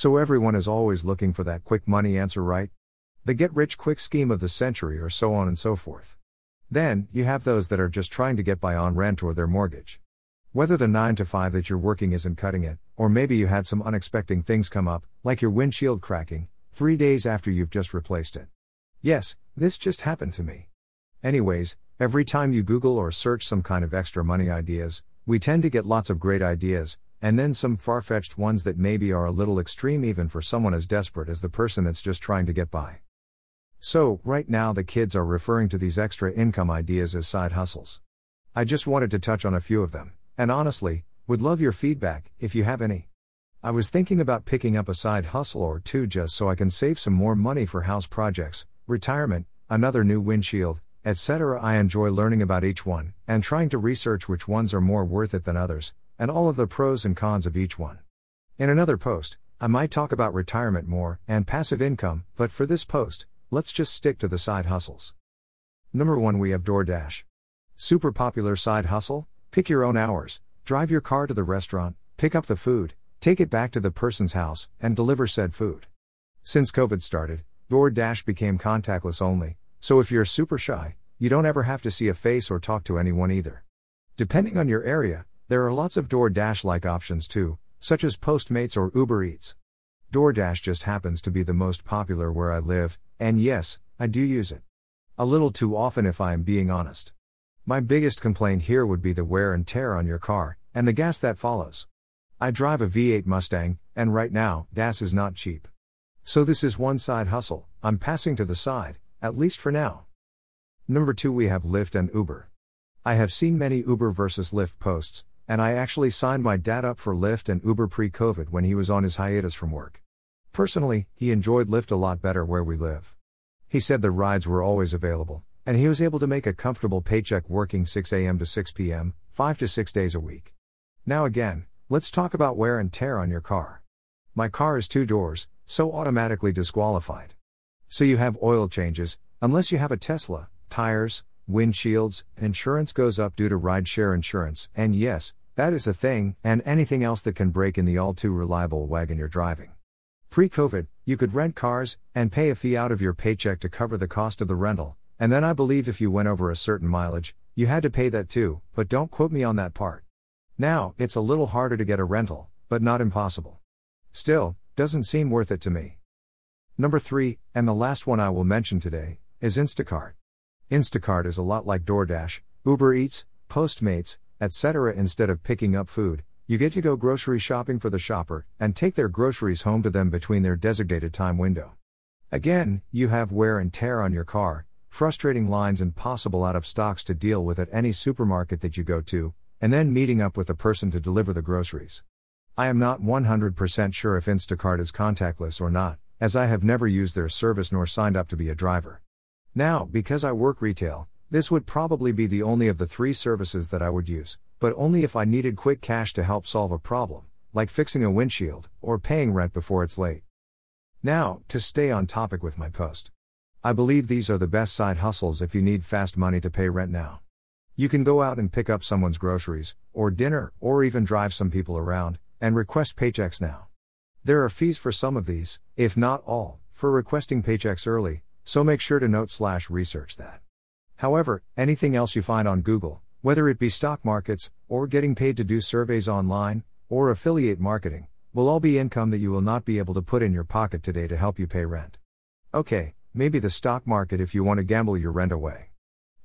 So everyone is always looking for that quick money answer, right? The get rich quick scheme of the century, or so on and so forth. Then, you have those that are just trying to get by on rent or their mortgage. Whether the 9 to 5 that you're working isn't cutting it, or maybe you had some unexpected things come up, like your windshield cracking, three days after you've just replaced it. Yes, this just happened to me. Anyways, every time you Google or search some kind of extra money ideas, we tend to get lots of great ideas, and then some far fetched ones that maybe are a little extreme even for someone as desperate as the person that's just trying to get by. So, right now the kids are referring to these extra income ideas as side hustles. I just wanted to touch on a few of them, and honestly, would love your feedback, if you have any. I was thinking about picking up a side hustle or two just so I can save some more money for house projects, retirement, another new windshield, etc. I enjoy learning about each one, and trying to research which ones are more worth it than others, and all of the pros and cons of each one. In another post, I might talk about retirement more and passive income, but for this post, Let's just stick to the side hustles. Number 1 we have DoorDash. Super popular side hustle, pick your own hours, drive your car to the restaurant, pick up the food, take it back to the person's house, and deliver said food. Since COVID started, DoorDash became contactless only, so if you're super shy, you don't ever have to see a face or talk to anyone either. Depending on your area, there are lots of DoorDash like options too, such as Postmates or Uber Eats. DoorDash just happens to be the most popular where I live, and yes, I do use it. A little too often if I am being honest. My biggest complaint here would be the wear and tear on your car, and the gas that follows. I drive a V8 Mustang, and right now, gas is not cheap. So this is one side hustle, I'm passing to the side, at least for now. Number 2 we have Lyft and Uber. I have seen many Uber versus Lyft posts, and I actually signed my dad up for Lyft and Uber pre COVID when he was on his hiatus from work. Personally, he enjoyed Lyft a lot better where we live. He said the rides were always available, and he was able to make a comfortable paycheck working 6 a.m. to 6 p.m., 5 to 6 days a week. Now again, let's talk about wear and tear on your car. My car is two doors, so automatically disqualified. So you have oil changes, unless you have a Tesla, tires, windshields, insurance goes up due to rideshare insurance, and yes, that is a thing, and anything else that can break in the all too reliable wagon you're driving. Pre COVID, you could rent cars and pay a fee out of your paycheck to cover the cost of the rental, and then I believe if you went over a certain mileage, you had to pay that too, but don't quote me on that part. Now, it's a little harder to get a rental, but not impossible. Still, doesn't seem worth it to me. Number 3, and the last one I will mention today, is Instacart. Instacart is a lot like DoorDash, Uber Eats, Postmates, etc. Instead of picking up food, you get to go grocery shopping for the shopper and take their groceries home to them between their designated time window. Again, you have wear and tear on your car, frustrating lines and possible out of stocks to deal with at any supermarket that you go to, and then meeting up with the person to deliver the groceries. I am not 100% sure if Instacart is contactless or not, as I have never used their service nor signed up to be a driver. Now, because I work retail, this would probably be the only of the three services that I would use, but only if I needed quick cash to help solve a problem, like fixing a windshield, or paying rent before it's late. Now, to stay on topic with my post. I believe these are the best side hustles if you need fast money to pay rent now. You can go out and pick up someone's groceries, or dinner, or even drive some people around, and request paychecks now. There are fees for some of these, if not all, for requesting paychecks early, so make sure to note slash research that. However, anything else you find on Google, whether it be stock markets, or getting paid to do surveys online, or affiliate marketing, will all be income that you will not be able to put in your pocket today to help you pay rent. Okay, maybe the stock market if you want to gamble your rent away.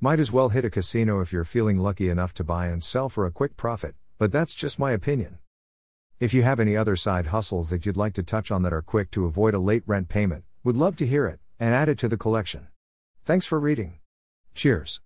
Might as well hit a casino if you're feeling lucky enough to buy and sell for a quick profit, but that's just my opinion. If you have any other side hustles that you'd like to touch on that are quick to avoid a late rent payment, would love to hear it, and add it to the collection. Thanks for reading. Cheers.